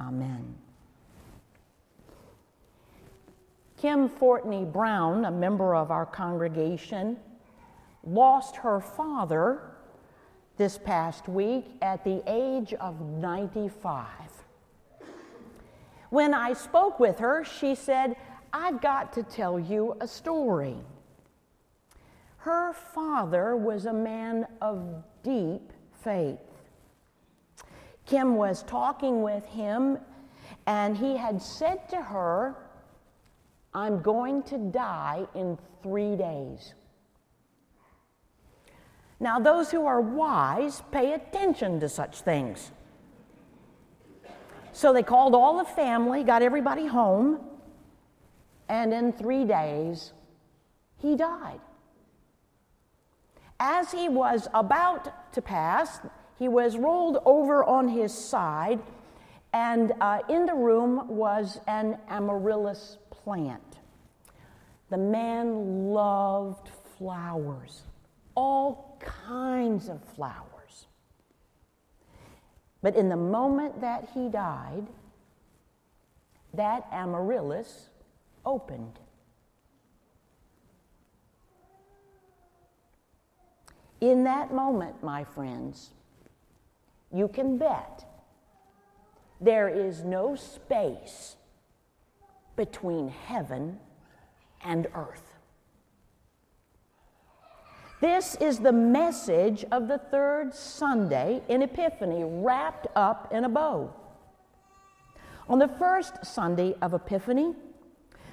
Amen. Kim Fortney Brown, a member of our congregation, lost her father this past week at the age of 95. When I spoke with her, she said, I've got to tell you a story. Her father was a man of deep faith. Kim was talking with him, and he had said to her, I'm going to die in three days. Now, those who are wise pay attention to such things. So they called all the family, got everybody home, and in three days, he died. As he was about to pass, he was rolled over on his side, and uh, in the room was an amaryllis plant. The man loved flowers, all kinds of flowers. But in the moment that he died, that amaryllis opened. In that moment, my friends, you can bet there is no space between heaven and earth. This is the message of the third Sunday in Epiphany, wrapped up in a bow. On the first Sunday of Epiphany,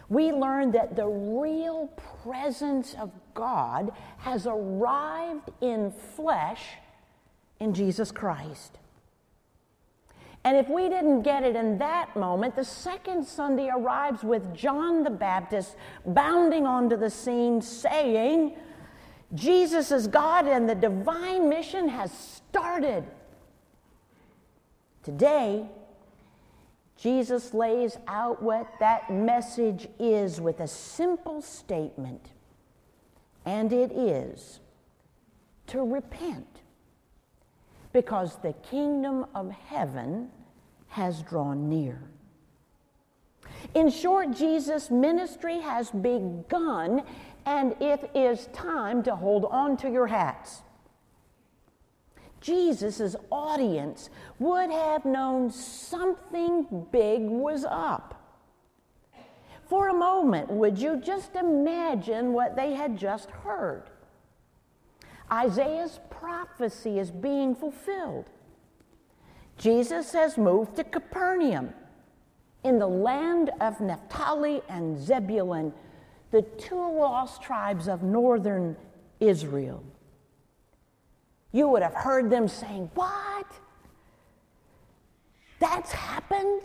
we learn that the real presence of God has arrived in flesh in Jesus Christ. And if we didn't get it in that moment, the second Sunday arrives with John the Baptist bounding onto the scene saying, Jesus is God and the divine mission has started. Today, Jesus lays out what that message is with a simple statement, and it is to repent because the kingdom of heaven has drawn near. In short, Jesus' ministry has begun, and it is time to hold on to your hats. Jesus' audience would have known something big was up. For a moment, would you just imagine what they had just heard? Isaiah's prophecy is being fulfilled. Jesus has moved to Capernaum in the land of Naphtali and Zebulun, the two lost tribes of northern Israel. You would have heard them saying, What? That's happened?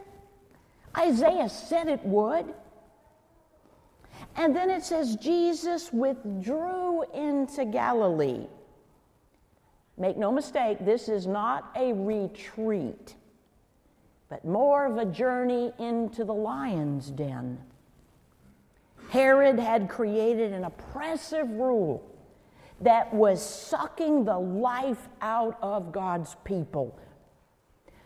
Isaiah said it would. And then it says Jesus withdrew into Galilee. Make no mistake, this is not a retreat, but more of a journey into the lion's den. Herod had created an oppressive rule that was sucking the life out of God's people.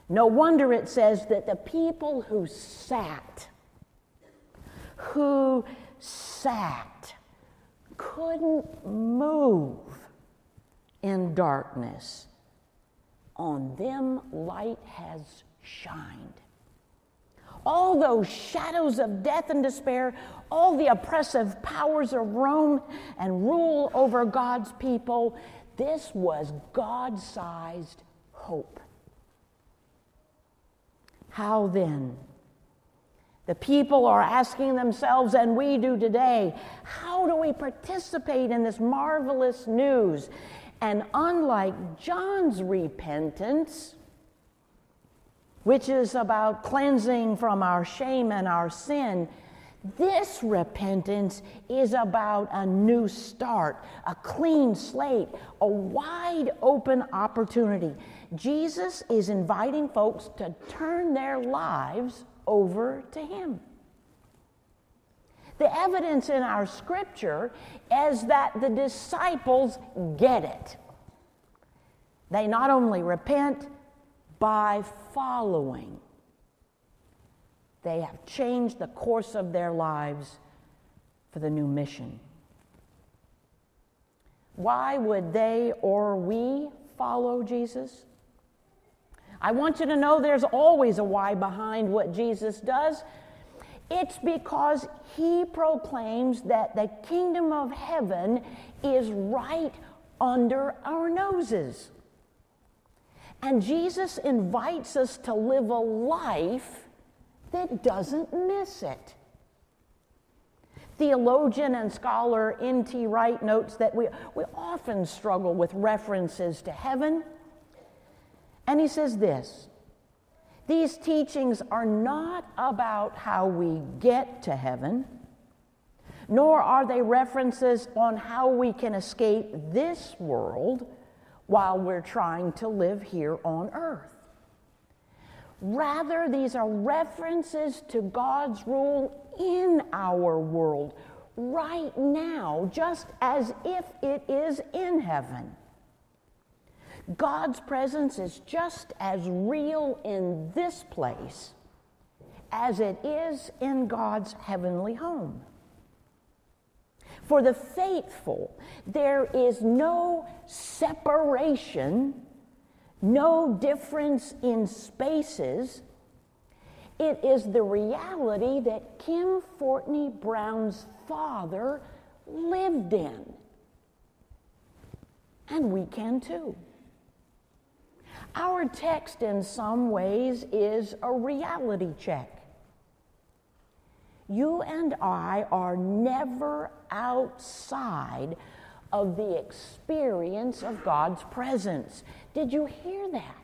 No wonder it says that the people who sat, who sat, couldn't move in darkness. On them light has shined. All those shadows of death and despair, all the oppressive powers of Rome and rule over God's people, this was God sized hope. How then? The people are asking themselves, and we do today, how do we participate in this marvelous news? And unlike John's repentance, which is about cleansing from our shame and our sin, this repentance is about a new start, a clean slate, a wide open opportunity. Jesus is inviting folks to turn their lives over to Him. The evidence in our scripture is that the disciples get it. They not only repent by following they have changed the course of their lives for the new mission. Why would they or we follow Jesus? I want you to know there's always a why behind what Jesus does. It's because he proclaims that the kingdom of heaven is right under our noses. And Jesus invites us to live a life that doesn't miss it. Theologian and scholar N.T. Wright notes that we, we often struggle with references to heaven. And he says this these teachings are not about how we get to heaven, nor are they references on how we can escape this world while we're trying to live here on earth. Rather, these are references to God's rule in our world right now, just as if it is in heaven. God's presence is just as real in this place as it is in God's heavenly home. For the faithful, there is no separation, no difference in spaces. It is the reality that Kim Fortney Brown's father lived in. And we can too. Our text, in some ways, is a reality check. You and I are never outside of the experience of God's presence. Did you hear that?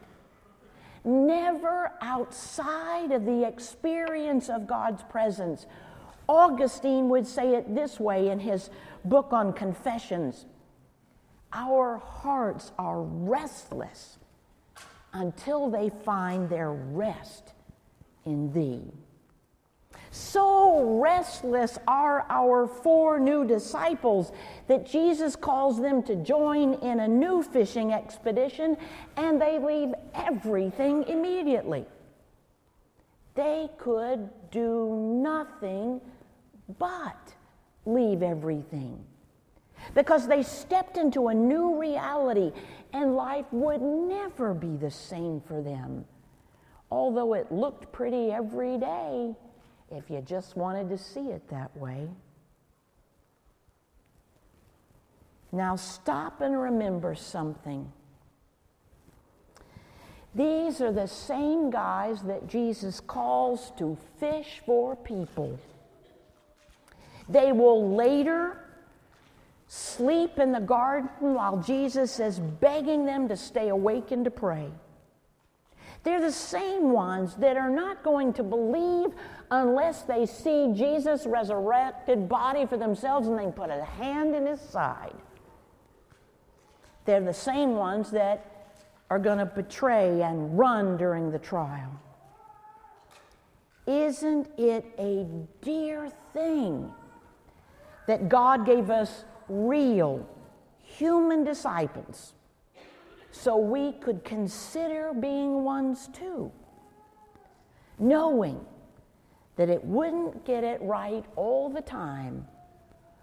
Never outside of the experience of God's presence. Augustine would say it this way in his book on confessions Our hearts are restless until they find their rest in thee. So restless are our four new disciples that Jesus calls them to join in a new fishing expedition, and they leave everything immediately. They could do nothing but leave everything because they stepped into a new reality and life would never be the same for them. Although it looked pretty every day, if you just wanted to see it that way. Now stop and remember something. These are the same guys that Jesus calls to fish for people. They will later sleep in the garden while Jesus is begging them to stay awake and to pray. They're the same ones that are not going to believe unless they see Jesus' resurrected body for themselves and they put a hand in his side. They're the same ones that are going to betray and run during the trial. Isn't it a dear thing that God gave us real human disciples so we could consider being ones too, knowing that it wouldn't get it right all the time,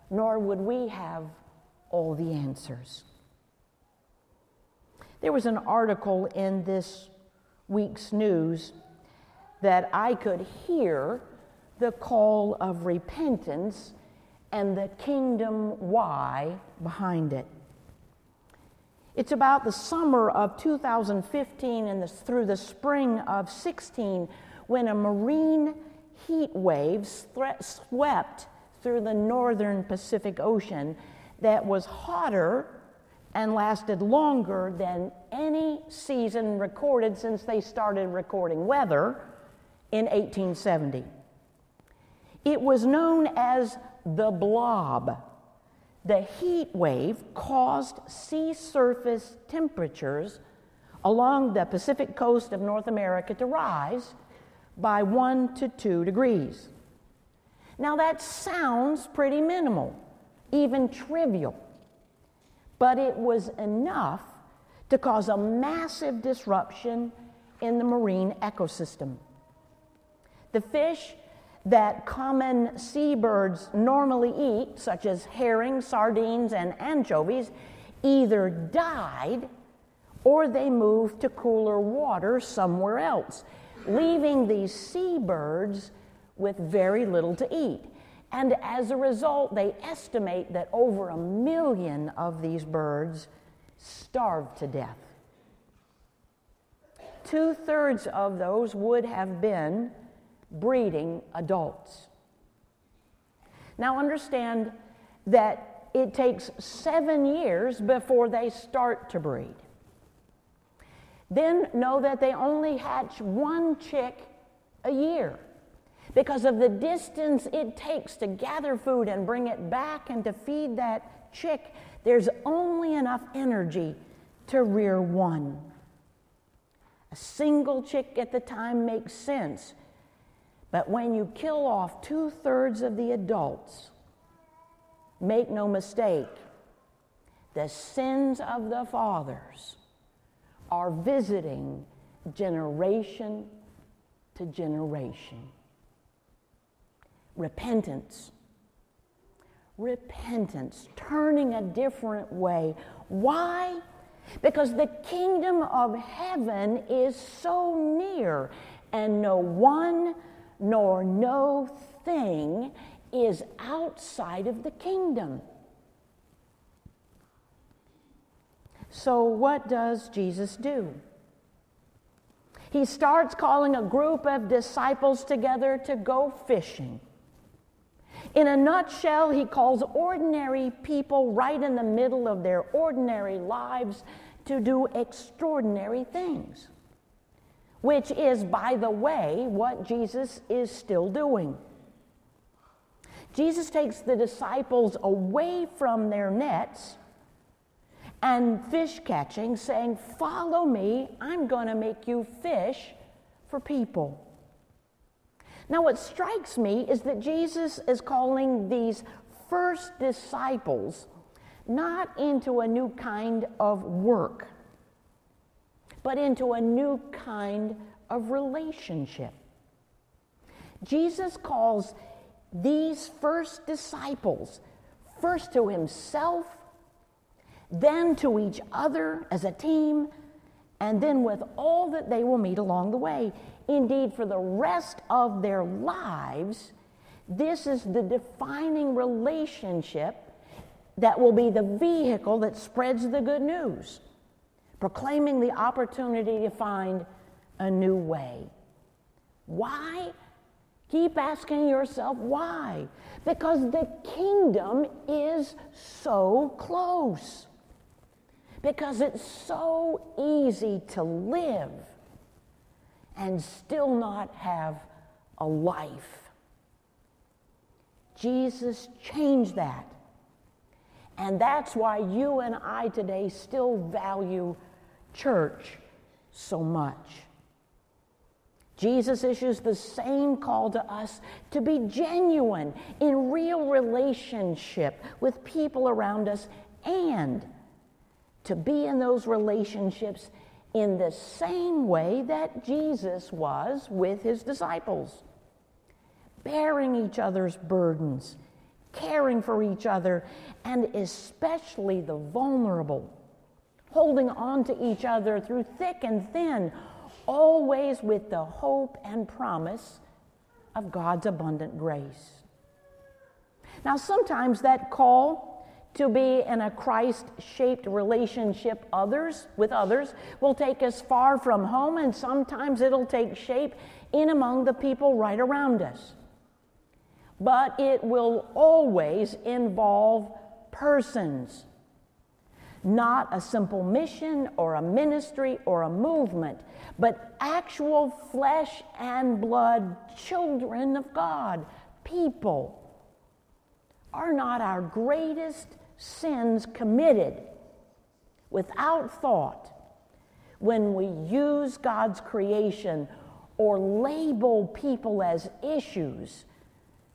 nor would we have all the answers. There was an article in this week's news that I could hear the call of repentance and the kingdom why behind it. It's about the summer of 2015 and the, through the spring of 16 when a marine heat wave swept through the northern Pacific Ocean that was hotter and lasted longer than any season recorded since they started recording weather in 1870. It was known as the blob. The heat wave caused sea surface temperatures along the Pacific coast of North America to rise by one to two degrees. Now, that sounds pretty minimal, even trivial, but it was enough to cause a massive disruption in the marine ecosystem. The fish that common seabirds normally eat, such as herring, sardines, and anchovies, either died or they moved to cooler water somewhere else, leaving these seabirds with very little to eat. And as a result, they estimate that over a million of these birds starved to death. Two thirds of those would have been breeding adults. Now, understand that it takes seven years before they start to breed. Then know that they only hatch one chick a year because of the distance it takes to gather food and bring it back and to feed that chick. There's only enough energy to rear one. A single chick at the time makes sense, but when you kill off two thirds of the adults, make no mistake, the sins of the fathers are visiting generation to generation. Repentance. Repentance, turning a different way. Why? Because the kingdom of heaven is so near, and no one nor no thing is outside of the kingdom. So, what does Jesus do? He starts calling a group of disciples together to go fishing. In a nutshell, he calls ordinary people right in the middle of their ordinary lives to do extraordinary things, which is, by the way, what Jesus is still doing. Jesus takes the disciples away from their nets and fish catching, saying, Follow me, I'm going to make you fish for people. Now, what strikes me is that Jesus is calling these first disciples not into a new kind of work, but into a new kind of relationship. Jesus calls these first disciples first to himself, then to each other as a team, and then with all that they will meet along the way. Indeed, for the rest of their lives, this is the defining relationship that will be the vehicle that spreads the good news, proclaiming the opportunity to find a new way. Why? Keep asking yourself why. Because the kingdom is so close. Because it's so easy to live and still not have a life. Jesus changed that. And that's why you and I today still value church so much. Jesus issues the same call to us to be genuine in real relationship with people around us and to be in those relationships in the same way that Jesus was with his disciples, bearing each other's burdens, caring for each other, and especially the vulnerable, holding on to each other through thick and thin, always with the hope and promise of God's abundant grace. Now, sometimes that call to be in a Christ shaped relationship others with others will take us far from home and sometimes it'll take shape in among the people right around us. But it will always involve persons, not a simple mission or a ministry or a movement, but actual flesh and blood children of God, people. Are not our greatest sins committed without thought when we use God's creation or label people as issues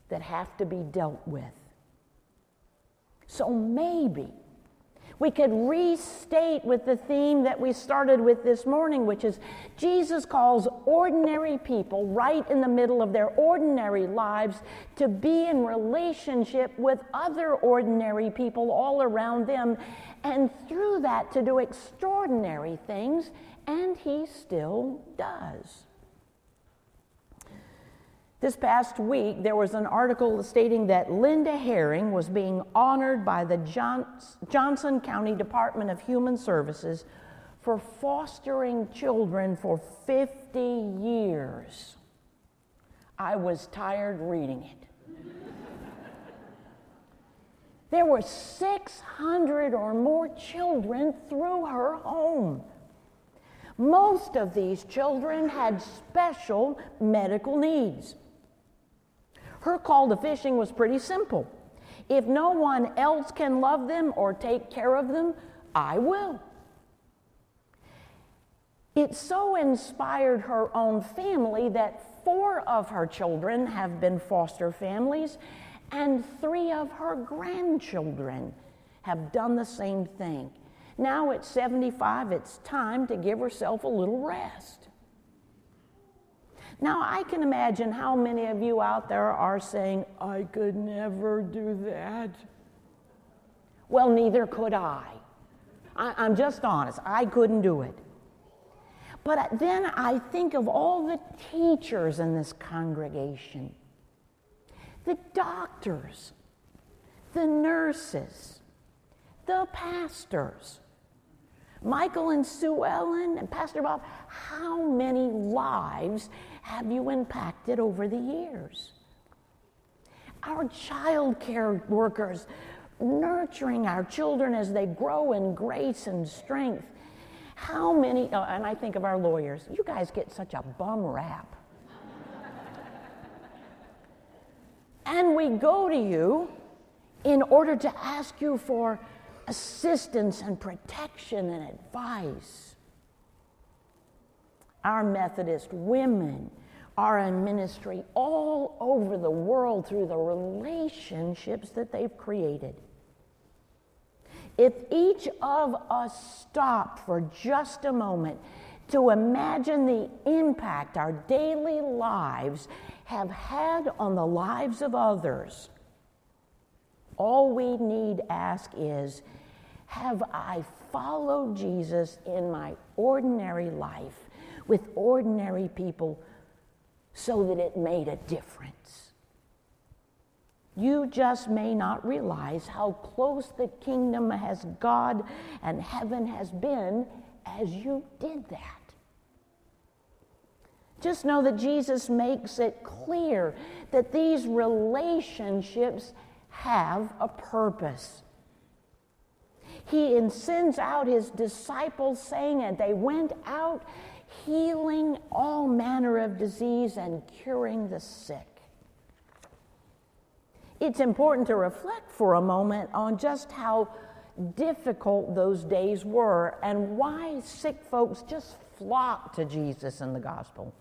that have to be dealt with. So maybe We could restate with the theme that we started with this morning, which is Jesus calls ordinary people right in the middle of their ordinary lives to be in relationship with other ordinary people all around them, and through that to do extraordinary things, and He still does. This past week, there was an article stating that Linda Herring was being honored by the Johnson County Department of Human Services for fostering children for 50 years. I was tired reading it. there were 600 or more children through her home. Most of these children had special medical needs. Her call to fishing was pretty simple. If no one else can love them or take care of them, I will. It so inspired her own family that four of her children have been foster families, and three of her grandchildren have done the same thing. Now at 75, it's time to give herself a little rest. Now, I can imagine how many of you out there are saying, I could never do that. Well, neither could I. I am just honest, I couldn't do it. But then I think of all the teachers in this congregation, the doctors, the nurses, the pastors, Michael and Sue Ellen and Pastor Bob, how many lives have you impacted over the years? Our child care workers, nurturing our children as they grow in grace and strength. How many, oh, and I think of our lawyers, you guys get such a bum rap. and we go to you in order to ask you for assistance and protection and advice. Our Methodist women are in ministry all over the world through the relationships that they've created. If each of us stopped for just a moment to imagine the impact our daily lives have had on the lives of others, all we need ask is Have I followed Jesus in my ordinary life with ordinary people so that it made a difference? You just may not realize how close the kingdom has God and heaven has been as you did that. Just know that Jesus makes it clear that these relationships have a purpose. He sends out his disciples, saying, And they went out healing all manner of disease and curing the sick. It's important to reflect for a moment on just how difficult those days were and why sick folks just flocked to Jesus in the gospel.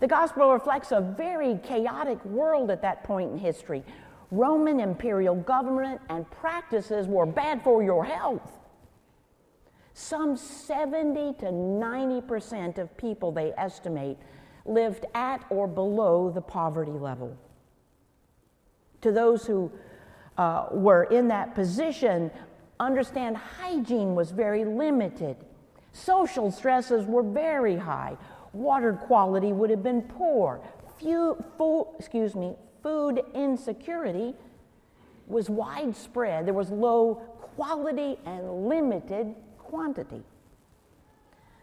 The gospel reflects a very chaotic world at that point in history. Roman imperial government and practices were bad for your health. Some 70 to 90% of people, they estimate, lived at or below the poverty level. To those who uh, were in that position, understand hygiene was very limited. Social stresses were very high water quality would have been poor. Few, excuse me, food insecurity was widespread. There was low quality and limited quantity.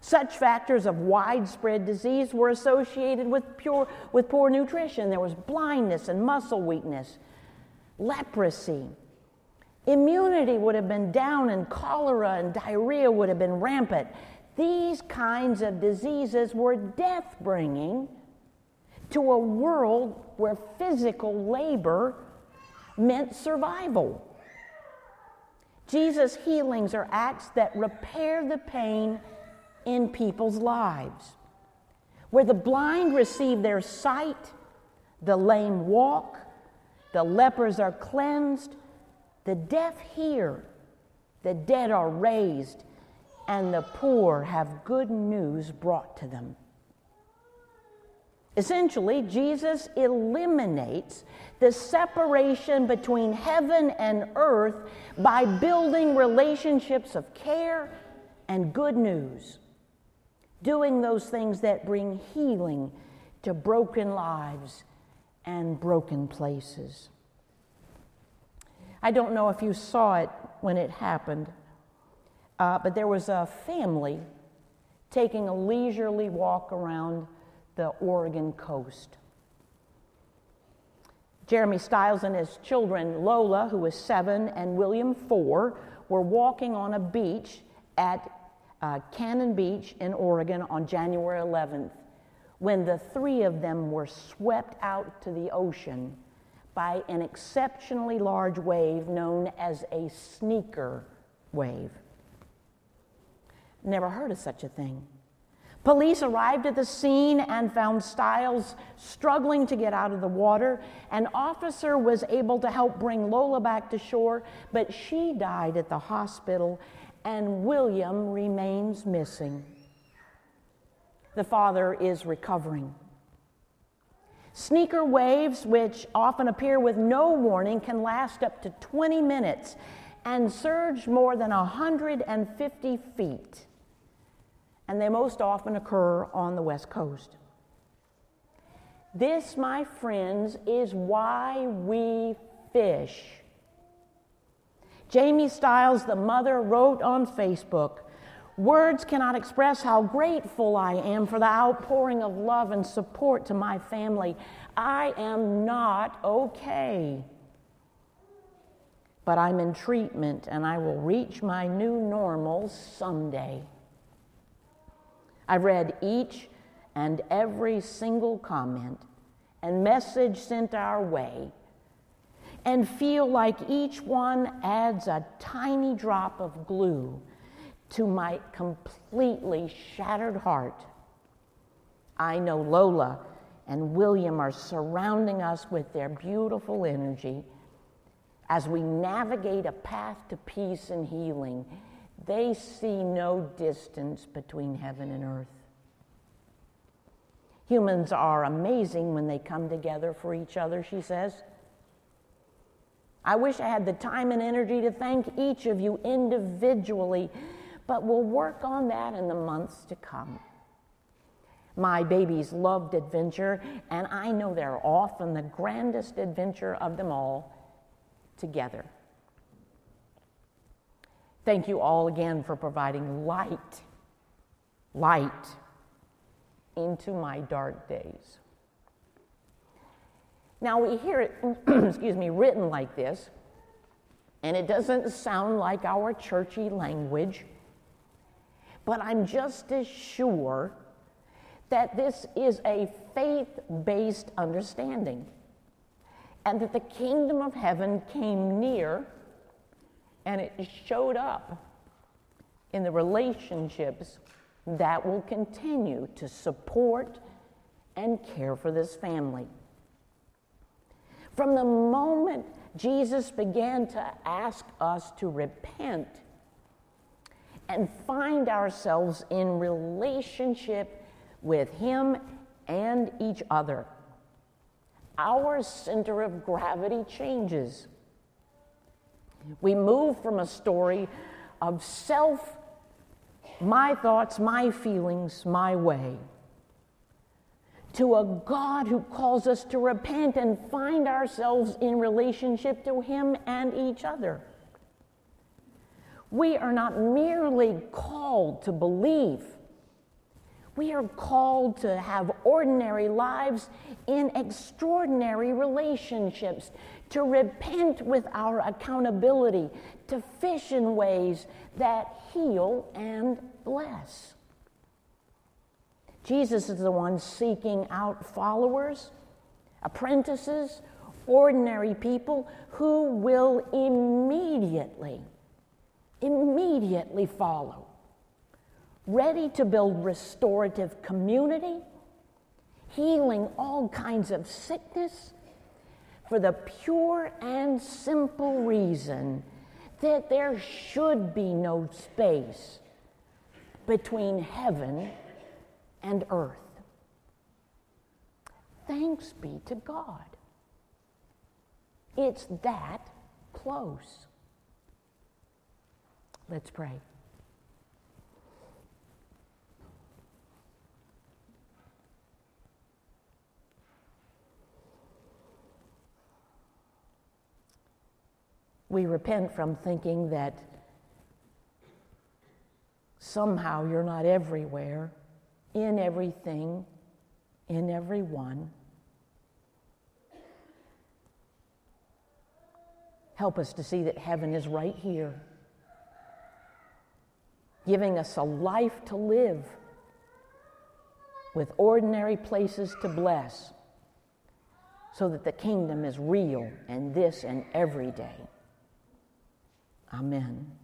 Such factors of widespread disease were associated with, pure, with poor nutrition. There was blindness and muscle weakness, leprosy. Immunity would have been down, and cholera and diarrhea would have been rampant. These kinds of diseases were death bringing to a world where physical labor meant survival. Jesus' healings are acts that repair the pain in people's lives. Where the blind receive their sight, the lame walk, the lepers are cleansed, The deaf hear, the dead are raised, and the poor have good news brought to them. Essentially, Jesus eliminates the separation between heaven and earth by building relationships of care and good news, doing those things that bring healing to broken lives and broken places. I don't know if you saw it when it happened, uh, but there was a family taking a leisurely walk around the Oregon coast. Jeremy Stiles and his children, Lola, who was seven, and William, four, were walking on a beach at uh, Cannon Beach in Oregon on January 11th when the three of them were swept out to the ocean by an exceptionally large wave known as a sneaker wave. Never heard of such a thing. Police arrived at the scene and found Stiles struggling to get out of the water. An officer was able to help bring Lola back to shore, but she died at the hospital, and William remains missing. The father is recovering. Sneaker waves, which often appear with no warning, can last up to 20 minutes and surge more than 150 feet and they most often occur on the West Coast. This, my friends, is why we fish. Jamie Stiles, the mother, wrote on Facebook Words cannot express how grateful I am for the outpouring of love and support to my family. I am not okay. But I'm in treatment and I will reach my new normal someday. I read each and every single comment and message sent our way and feel like each one adds a tiny drop of glue to my completely shattered heart. I know Lola and William are surrounding us with their beautiful energy as we navigate a path to peace and healing they see no distance between heaven and earth. Humans are amazing when they come together for each other, she says. I wish I had the time and energy to thank each of you individually, but we'll work on that in the months to come. My babies loved adventure, and I know they're off on the grandest adventure of them all together. Thank you all again for providing light, light into my dark days. Now we hear it, excuse me, written like this, and it doesn't sound like our churchy language, but I'm just as sure that this is a faith based understanding and that the kingdom of heaven came near and it showed up in the relationships that will continue to support and care for this family. From the moment Jesus began to ask us to repent and find ourselves in relationship with Him and each other, our center of gravity changes. We move from a story of self, my thoughts, my feelings, my way, to a God who calls us to repent and find ourselves in relationship to Him and each other. We are not merely called to believe. We are called to have ordinary lives in extraordinary relationships, to repent with our accountability, to fish in ways that heal and bless. Jesus is the one seeking out followers, apprentices, ordinary people who will immediately, immediately follow, ready to build restorative community, healing all kinds of sickness for the pure and simple reason that there should be no space between heaven and earth. Thanks be to God. It's that close. Let's pray. We repent from thinking that somehow you're not everywhere, in everything, in everyone. Help us to see that heaven is right here, giving us a life to live with ordinary places to bless so that the kingdom is real and this and every day. Amen.